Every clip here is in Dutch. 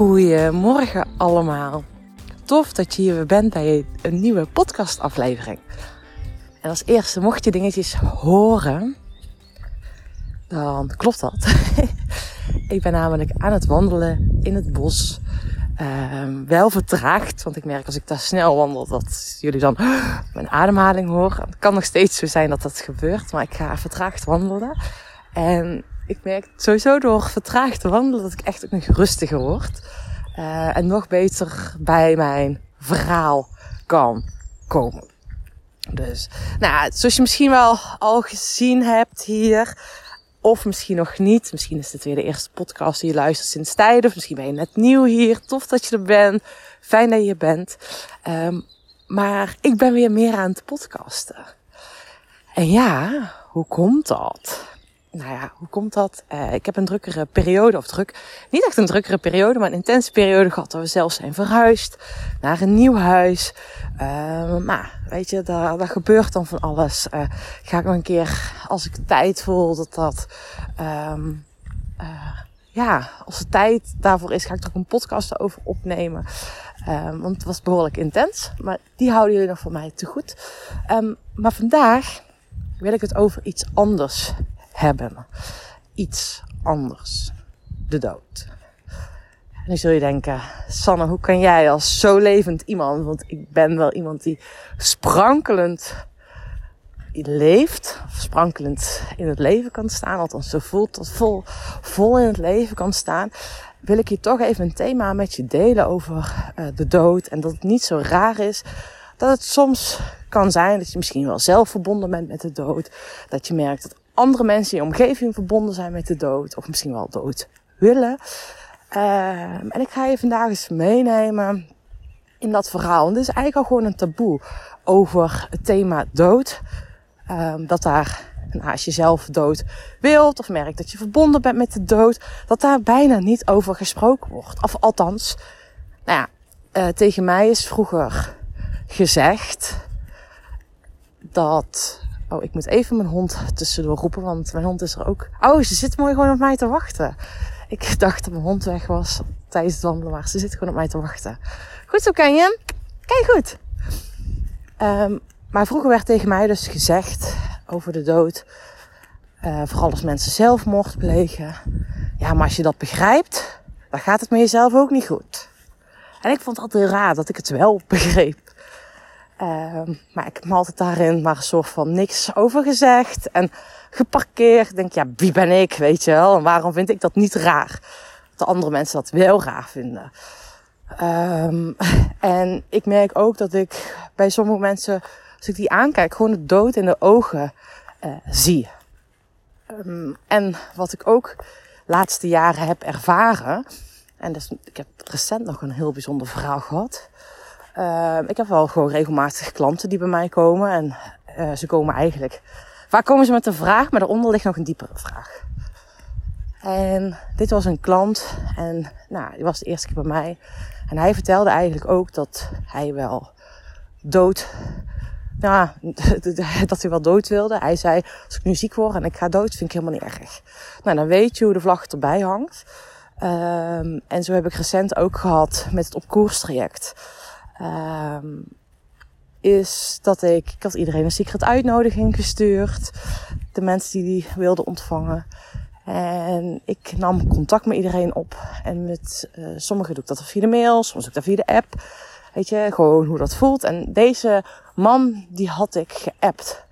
Goedemorgen allemaal. Tof dat je hier bent bij een nieuwe podcastaflevering. En als eerste, mocht je dingetjes horen, dan klopt dat. ik ben namelijk aan het wandelen in het bos. Um, wel vertraagd, want ik merk als ik daar snel wandel dat jullie dan mijn ademhaling horen. Het kan nog steeds zo zijn dat dat gebeurt, maar ik ga vertraagd wandelen. En ik merk sowieso door vertraagd te wandelen dat ik echt ook nog rustiger word. Uh, en nog beter bij mijn verhaal kan komen. Dus, nou, zoals je misschien wel al gezien hebt hier, of misschien nog niet. Misschien is dit weer de eerste podcast die je luistert sinds tijden. Of misschien ben je net nieuw hier. Tof dat je er bent. Fijn dat je er bent. Um, maar ik ben weer meer aan het podcasten. En ja, hoe komt dat? Nou ja, hoe komt dat? Uh, ik heb een drukkere periode, of druk, niet echt een drukkere periode, maar een intense periode gehad dat we zelf zijn verhuisd naar een nieuw huis. Uh, maar weet je, daar, gebeurt dan van alles. Uh, ga ik nog een keer, als ik tijd voel, dat dat, um, ja, als er tijd daarvoor is, ga ik ook een podcast over opnemen. Um, want het was behoorlijk intens, maar die houden jullie nog voor mij te goed. Maar vandaag wil ik het over iets anders hebben. Iets anders. De dood. En dan zul je denken, Sanne, hoe kan jij als zo levend iemand, want ik ben wel iemand die sprankelend leeft, sprankelend in het leven kan staan, althans zo voelt dat vol, vol in het leven kan staan, wil ik je toch even een thema met je delen over uh, de dood. En dat het niet zo raar is dat het soms kan zijn dat je misschien wel zelf verbonden bent met de dood. Dat je merkt dat andere mensen in je omgeving verbonden zijn met de dood. Of misschien wel dood willen. Uh, en ik ga je vandaag eens meenemen in dat verhaal. En dit is eigenlijk al gewoon een taboe over het thema dood. Uh, dat daar, nou, als je zelf dood wilt of merkt dat je verbonden bent met de dood, dat daar bijna niet over gesproken wordt. Of althans, nou ja, uh, tegen mij is vroeger gezegd dat Oh, ik moet even mijn hond tussendoor roepen, want mijn hond is er ook. Oh, ze zit mooi gewoon op mij te wachten. Ik dacht dat mijn hond weg was tijdens het wandelen, maar ze zit gewoon op mij te wachten. Goed zo, ken je Kijk goed. Um, maar vroeger werd tegen mij dus gezegd over de dood, uh, vooral als mensen zelfmoord plegen. Ja, maar als je dat begrijpt, dan gaat het met jezelf ook niet goed. En ik vond het altijd raar dat ik het wel begreep. Uh, maar ik heb me altijd daarin maar een soort van niks over gezegd en geparkeerd. Denk, ja, wie ben ik, weet je wel? En waarom vind ik dat niet raar? Dat andere mensen dat wel raar vinden. Um, en ik merk ook dat ik bij sommige mensen, als ik die aankijk, gewoon de dood in de ogen uh, zie. Um, en wat ik ook laatste jaren heb ervaren, en dus, ik heb recent nog een heel bijzonder verhaal gehad. Uh, ik heb wel gewoon regelmatig klanten die bij mij komen. En uh, ze komen eigenlijk. Waar komen ze met een vraag? Maar daaronder ligt nog een diepere vraag. En dit was een klant. En nou, die was de eerste keer bij mij. En hij vertelde eigenlijk ook dat hij wel dood. Ja, dat hij wel dood wilde. Hij zei: Als ik nu ziek word en ik ga dood, vind ik helemaal niet erg. Nou, dan weet je hoe de vlag erbij hangt. Um, en zo heb ik recent ook gehad met het op koers traject. Um, is dat ik, ik had iedereen een secret uitnodiging gestuurd. De mensen die die wilden ontvangen. En ik nam contact met iedereen op. En met uh, sommigen doe ik dat via de mail, soms doe ik dat via de app. Weet je, gewoon hoe dat voelt. En deze man, die had ik geappt.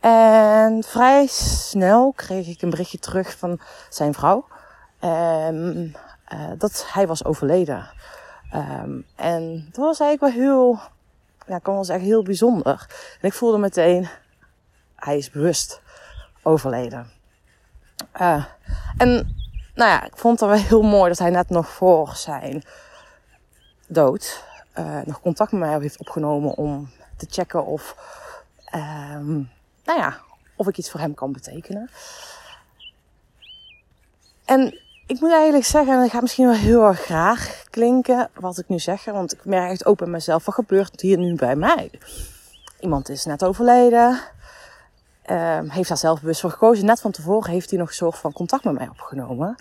En vrij snel kreeg ik een berichtje terug van zijn vrouw. Um, uh, dat hij was overleden. Um, en dat was eigenlijk wel heel, ja, ik kan wel zeggen, heel bijzonder. En ik voelde meteen, hij is bewust overleden. Uh, en nou ja, ik vond het wel heel mooi dat hij net nog voor zijn dood uh, nog contact met mij heeft opgenomen om te checken of, um, nou ja, of ik iets voor hem kan betekenen. En ik moet eigenlijk zeggen, en dat gaat misschien wel heel erg graag klinken wat ik nu zeg, want ik merk echt open mezelf, wat gebeurt hier nu bij mij? Iemand is net overleden, uh, heeft daar zelf voor gekozen. Net van tevoren heeft hij nog een soort van contact met mij opgenomen.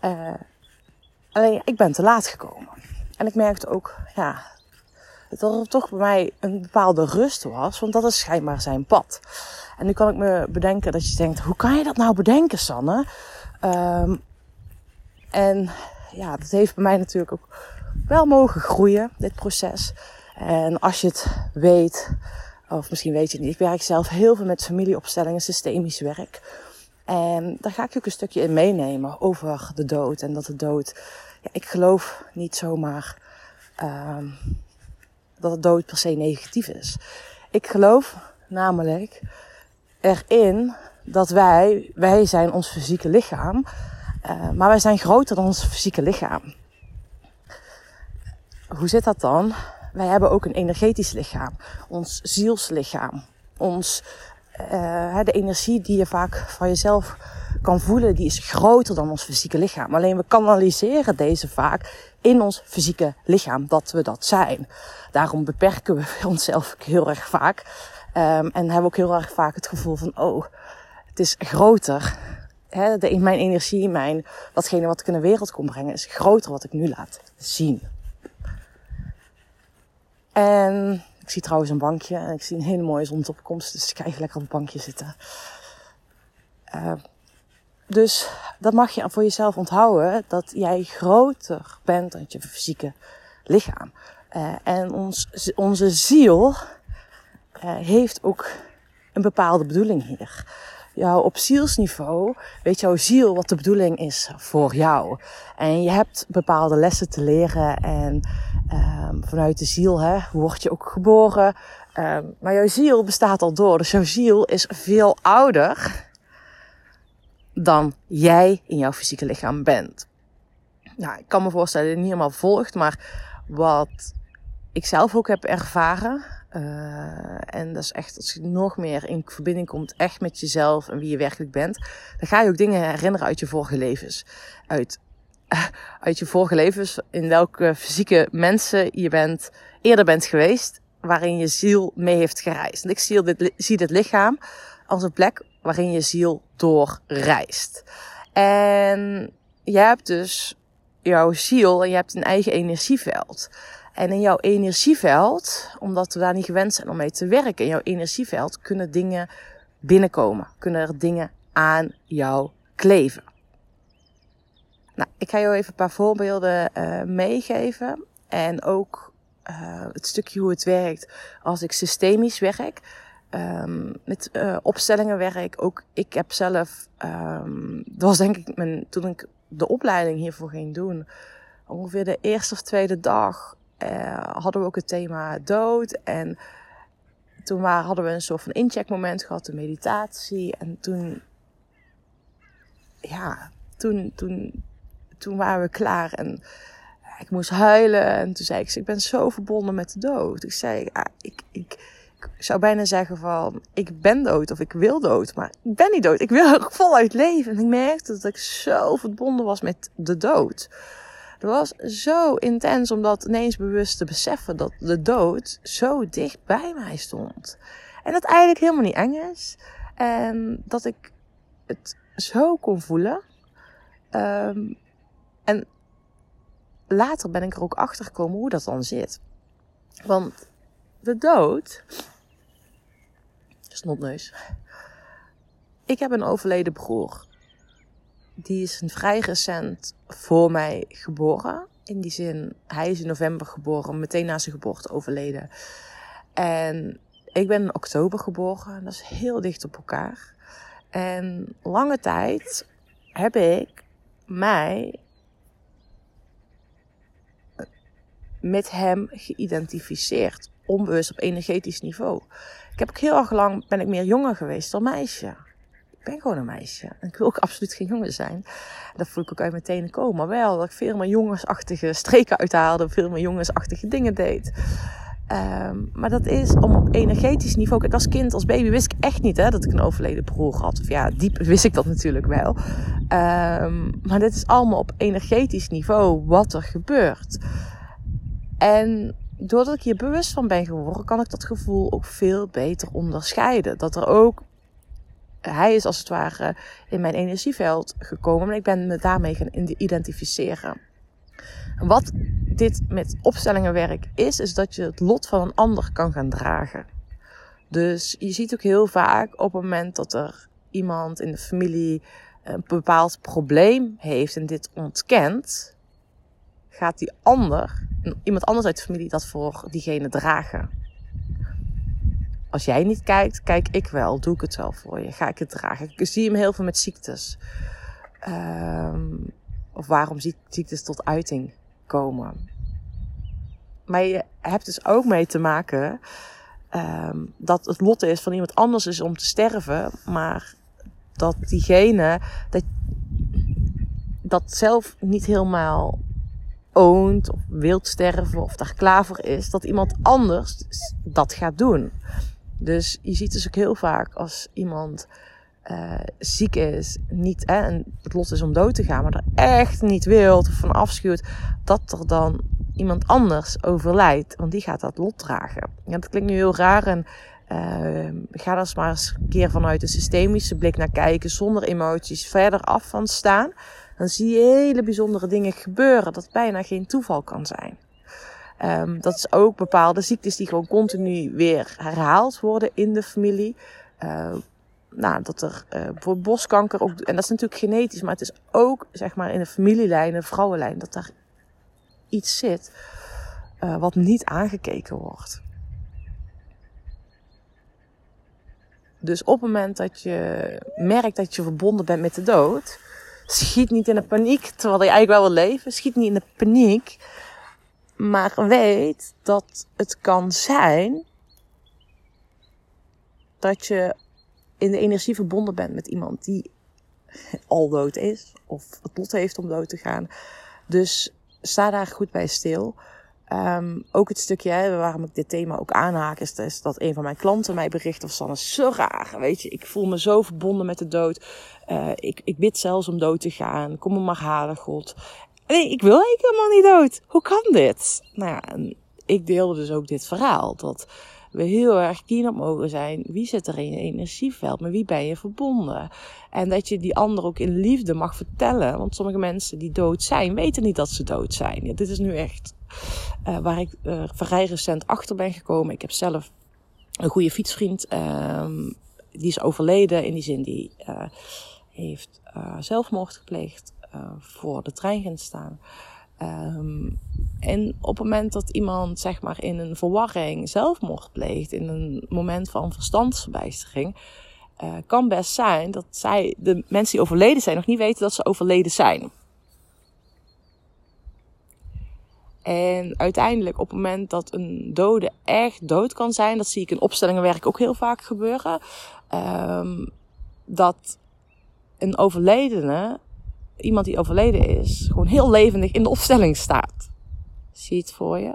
Uh, Alleen ik ben te laat gekomen. En ik merkte ook, ja, dat er toch bij mij een bepaalde rust was, want dat is schijnbaar zijn pad. En nu kan ik me bedenken dat je denkt, hoe kan je dat nou bedenken, Sanne? Um, en ja, dat heeft bij mij natuurlijk ook wel mogen groeien, dit proces. En als je het weet, of misschien weet je het niet, ik werk zelf heel veel met familieopstellingen, systemisch werk. En daar ga ik ook een stukje in meenemen over de dood. En dat de dood, ja, ik geloof niet zomaar um, dat de dood per se negatief is. Ik geloof namelijk erin dat wij, wij zijn ons fysieke lichaam, uh, maar wij zijn groter dan ons fysieke lichaam. Hoe zit dat dan? Wij hebben ook een energetisch lichaam, ons zielslichaam, ons, uh, de energie die je vaak van jezelf kan voelen, die is groter dan ons fysieke lichaam. Alleen we kanaliseren deze vaak in ons fysieke lichaam, dat we dat zijn. Daarom beperken we onszelf heel erg vaak. Um, en hebben ook heel erg vaak het gevoel van, oh, het is groter. He, de, mijn energie, mijn, datgene wat ik in de wereld kon brengen, is groter wat ik nu laat zien. En ik zie trouwens een bankje en ik zie een hele mooie zonsopkomst, dus ik ga even lekker op het bankje zitten. Uh, dus dat mag je voor jezelf onthouden, dat jij groter bent dan je fysieke lichaam. Uh, en ons, onze ziel uh, heeft ook een bepaalde bedoeling hier. Jou op zielsniveau weet jouw ziel wat de bedoeling is voor jou. En je hebt bepaalde lessen te leren en um, vanuit de ziel hè, word je ook geboren. Um, maar jouw ziel bestaat al door, dus jouw ziel is veel ouder dan jij in jouw fysieke lichaam bent. Nou, ik kan me voorstellen dat het niet helemaal volgt, maar wat ik zelf ook heb ervaren. Uh, en dat is echt als je nog meer in verbinding komt, echt met jezelf en wie je werkelijk bent. Dan ga je ook dingen herinneren uit je vorige levens. Uit, uit je vorige levens, in welke fysieke mensen je bent, eerder bent geweest, waarin je ziel mee heeft gereisd. En ik zie dit, zie dit lichaam als een plek waarin je ziel doorreist. En je hebt dus jouw ziel en je hebt een eigen energieveld. En in jouw energieveld, omdat we daar niet gewend zijn om mee te werken, in jouw energieveld kunnen dingen binnenkomen. Kunnen er dingen aan jou kleven. Nou, ik ga jou even een paar voorbeelden uh, meegeven. En ook uh, het stukje hoe het werkt als ik systemisch werk. Um, met uh, opstellingen werk. Ook ik heb zelf, um, dat was denk ik mijn, toen ik de opleiding hiervoor ging doen, ongeveer de eerste of tweede dag uh, hadden we ook het thema dood. En toen waren, hadden we een soort van incheckmoment gehad, de meditatie. En toen, ja, toen, toen, toen waren we klaar en ik moest huilen. En toen zei ik, ik ben zo verbonden met de dood. Ik zei, ik, ik, ik zou bijna zeggen van, ik ben dood of ik wil dood, maar ik ben niet dood. Ik wil voluit leven. En ik merkte dat ik zo verbonden was met de dood. Het was zo intens om dat ineens bewust te beseffen dat de dood zo dicht bij mij stond. En dat eigenlijk helemaal niet eng is. En dat ik het zo kon voelen. Um, en later ben ik er ook achter gekomen hoe dat dan zit. Want de dood snotneus. Ik heb een overleden broer. Die is een vrij recent voor mij geboren. In die zin, hij is in november geboren, meteen na zijn geboorte overleden. En ik ben in oktober geboren. Dat is heel dicht op elkaar. En lange tijd heb ik mij met hem geïdentificeerd. Onbewust op energetisch niveau. Ik heb ook heel erg lang, ben ik meer jonger geweest dan meisje. Ben gewoon een meisje. En ik wil ook absoluut geen jongen zijn. Dat voel ik ook uit mijn tenen komen. Maar wel dat ik veel meer jongensachtige streken uithaalde. Veel meer jongensachtige dingen deed. Um, maar dat is om op energetisch niveau. Kijk, als kind, als baby wist ik echt niet hè, dat ik een overleden broer had. Of ja, diep wist ik dat natuurlijk wel. Um, maar dit is allemaal op energetisch niveau wat er gebeurt. En doordat ik hier bewust van ben geworden, kan ik dat gevoel ook veel beter onderscheiden. Dat er ook, hij is als het ware in mijn energieveld gekomen en ik ben me daarmee gaan identificeren. Wat dit met opstellingenwerk is, is dat je het lot van een ander kan gaan dragen. Dus je ziet ook heel vaak op het moment dat er iemand in de familie een bepaald probleem heeft en dit ontkent, gaat die ander, iemand anders uit de familie, dat voor diegene dragen. Als jij niet kijkt, kijk ik wel. Doe ik het wel voor je. Ga ik het dragen. Ik zie hem heel veel met ziektes. Um, of waarom ziektes tot uiting komen. Maar je hebt dus ook mee te maken um, dat het lot is van iemand anders is om te sterven. Maar dat diegene dat, dat zelf niet helemaal oont of wilt sterven of daar klaar voor is, dat iemand anders dat gaat doen. Dus je ziet dus ook heel vaak als iemand uh, ziek is, niet, hè, en het lot is om dood te gaan, maar er echt niet wil of van afschuwt, dat er dan iemand anders overlijdt, want die gaat dat lot dragen. Dat klinkt nu heel raar en uh, ga daar eens maar eens een keer vanuit een systemische blik naar kijken, zonder emoties verder af van staan. Dan zie je hele bijzondere dingen gebeuren dat bijna geen toeval kan zijn. Um, dat is ook bepaalde ziektes die gewoon continu weer herhaald worden in de familie. Uh, nou, dat er uh, borstkanker ook, en dat is natuurlijk genetisch, maar het is ook zeg maar in de familielijn, de vrouwenlijn, dat daar iets zit uh, wat niet aangekeken wordt. Dus op het moment dat je merkt dat je verbonden bent met de dood, schiet niet in de paniek, terwijl je eigenlijk wel wil leven. Schiet niet in de paniek, maar weet dat het kan zijn dat je in de energie verbonden bent met iemand die al dood is of het lot heeft om dood te gaan. Dus sta daar goed bij stil. Um, ook het stukje hè, waarom ik dit thema ook aanhaak, is, dat een van mijn klanten mij bericht of Sanne, zo raar. Weet je, ik voel me zo verbonden met de dood. Uh, ik, ik bid zelfs om dood te gaan. Kom me maar halen, God. Nee, ik wil helemaal niet dood. Hoe kan dit? Nou ja, ik deelde dus ook dit verhaal. Dat we heel erg keen op mogen zijn. Wie zit er in je energieveld? Met wie ben je verbonden? En dat je die ander ook in liefde mag vertellen. Want sommige mensen die dood zijn, weten niet dat ze dood zijn. Ja, dit is nu echt uh, waar ik uh, vrij recent achter ben gekomen. Ik heb zelf een goede fietsvriend. Um, die is overleden. In die zin, die uh, heeft zelfmoord gepleegd. Voor de trein gaan staan. Um, en op het moment dat iemand zeg maar in een verwarring zelfmoord pleegt, in een moment van verstandsverbijstering, uh, kan best zijn dat zij, de mensen die overleden zijn, nog niet weten dat ze overleden zijn. En uiteindelijk, op het moment dat een dode echt dood kan zijn, dat zie ik in opstellingenwerk ook heel vaak gebeuren, um, dat een overledene iemand die overleden is, gewoon heel levendig in de opstelling staat. Zie het voor je?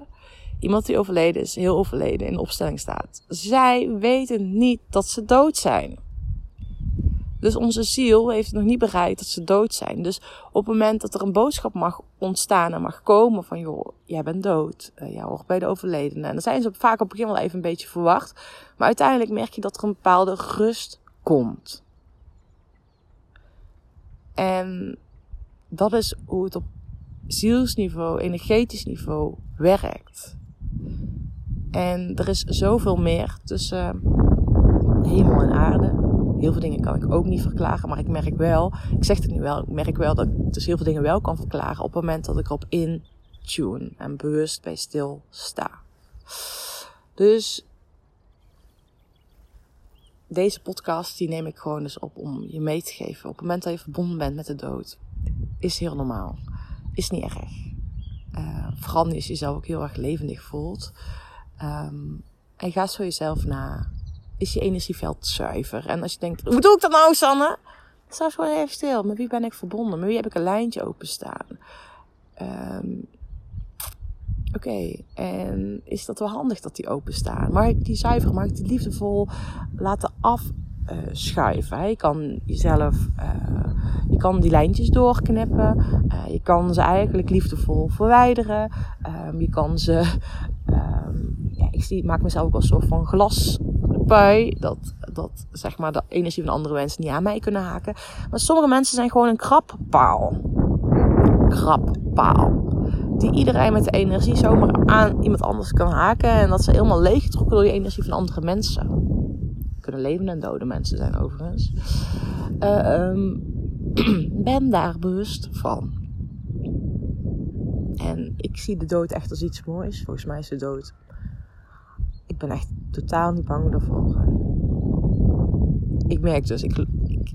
Iemand die overleden is, heel overleden in de opstelling staat. Zij weten niet dat ze dood zijn. Dus onze ziel heeft nog niet bereikt dat ze dood zijn. Dus op het moment dat er een boodschap mag ontstaan en mag komen van joh, jij bent dood, uh, jij hoort bij de overledene. En dan zijn ze vaak op het begin wel even een beetje verwacht. Maar uiteindelijk merk je dat er een bepaalde rust komt. En dat is hoe het op zielsniveau, energetisch niveau werkt. En er is zoveel meer tussen hemel en aarde. Heel veel dingen kan ik ook niet verklaren, maar ik merk wel, ik zeg het nu wel, ik merk wel dat ik dus heel veel dingen wel kan verklaren op het moment dat ik erop in tune en bewust bij stil sta. Dus deze podcast die neem ik gewoon dus op om je mee te geven. Op het moment dat je verbonden bent met de dood is heel normaal. Is niet erg. Uh, vooral als je jezelf ook heel erg levendig voelt. Um, en ga zo jezelf na. Is je energieveld zuiver? En als je denkt, hoe doe ik dat nou, Sanne? Sta gewoon even stil. Met wie ben ik verbonden? Met wie heb ik een lijntje openstaan? Um, Oké, en is dat wel handig dat die openstaan? Ik die zuiver, mag ik die liefdevol laten af uh, schuiven. Je kan jezelf, uh, je kan die lijntjes doorknippen. Uh, je kan ze eigenlijk liefdevol verwijderen. Um, je kan ze, um, ja, ik zie, maak mezelf ook als soort van glaspui. Dat, dat zeg maar de energie van andere mensen niet aan mij kunnen haken. Maar sommige mensen zijn gewoon een krappaal. Krappaal. die iedereen met de energie zomaar aan iemand anders kan haken. En dat ze helemaal leeggetrokken door die energie van andere mensen. Kunnen levende en dode mensen zijn overigens. Uh, ben daar bewust van. En ik zie de dood echt als iets moois. Volgens mij is de dood. Ik ben echt totaal niet bang daarvoor. Ik merk dus, ik,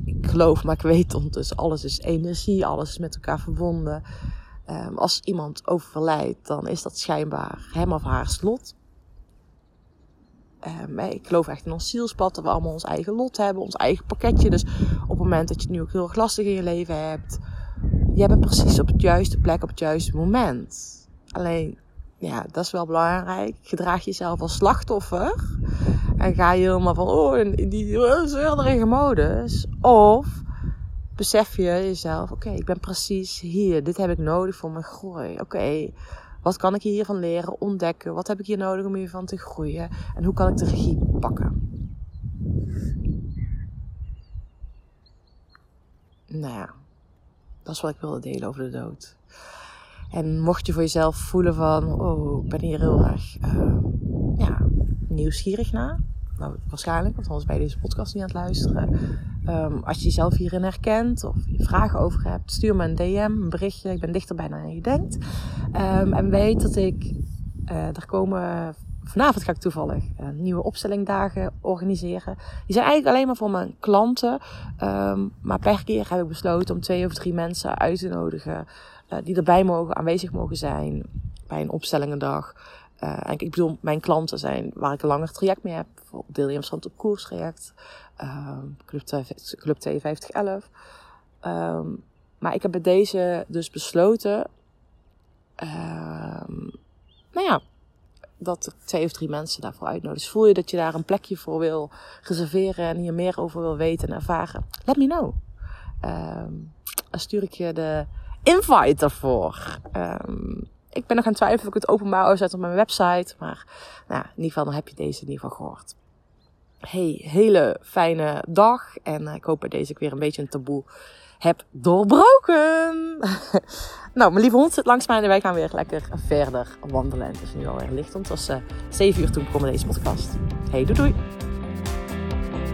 ik, geloof, maar ik weet ondertussen, alles is energie, alles is met elkaar verbonden. Um, als iemand overlijdt, dan is dat schijnbaar hem of haar slot. Um, ik geloof echt in ons zielspad, dat we allemaal ons eigen lot hebben, ons eigen pakketje. Dus op het moment dat je het nu ook heel erg lastig in je leven hebt, jij bent precies op het juiste plek op het juiste moment. Alleen, ja, dat is wel belangrijk. Gedraag jezelf als slachtoffer. En ga je helemaal van, oh, in die zeurderige modus. Of besef je jezelf, oké, ik ben precies hier. Dit heb ik nodig voor mijn groei. Oké, wat kan ik hiervan leren, ontdekken? Wat heb ik hier nodig om hiervan te groeien? En hoe kan ik de regie pakken? Nou ja, dat is wat ik wilde delen over de dood. En mocht je voor jezelf voelen van, oh, ik ben hier heel erg uh, ja, nieuwsgierig naar. Nou, waarschijnlijk, want anders ben je deze podcast niet aan het luisteren. Um, als je jezelf hierin herkent of je vragen over hebt, stuur me een DM, een berichtje. Ik ben dichterbij dan je denkt. Um, en weet dat ik, uh, er komen, vanavond ga ik toevallig uh, nieuwe opstellingdagen organiseren. Die zijn eigenlijk alleen maar voor mijn klanten. Um, maar per keer heb ik besloten om twee of drie mensen uit te nodigen uh, die erbij mogen, aanwezig mogen zijn bij een opstellingendag. Uh, ik bedoel, mijn klanten zijn waar ik een langer traject mee heb. Bijvoorbeeld deel je op koers traject. Uh, Club, Club 5211. Um, maar ik heb bij deze dus besloten. Um, nou ja, dat ik twee of drie mensen daarvoor uitnodig. Dus voel je dat je daar een plekje voor wil reserveren en hier meer over wil weten en ervaren? Let me know. Dan stuur ik je de invite. Um, ik ben nog aan het twijfelen of ik het openbaar zet op mijn website. Maar nou, in ieder geval, dan heb je deze in ieder geval gehoord. Hey, hele fijne dag. En ik hoop dat deze ik weer een beetje een taboe heb doorbroken. nou, mijn lieve hond zit langs mij en wij gaan weer lekker verder wandelen. Het is nu alweer licht, want het was uh, 7 uur toen begonnen deze podcast. Hey, doei doei.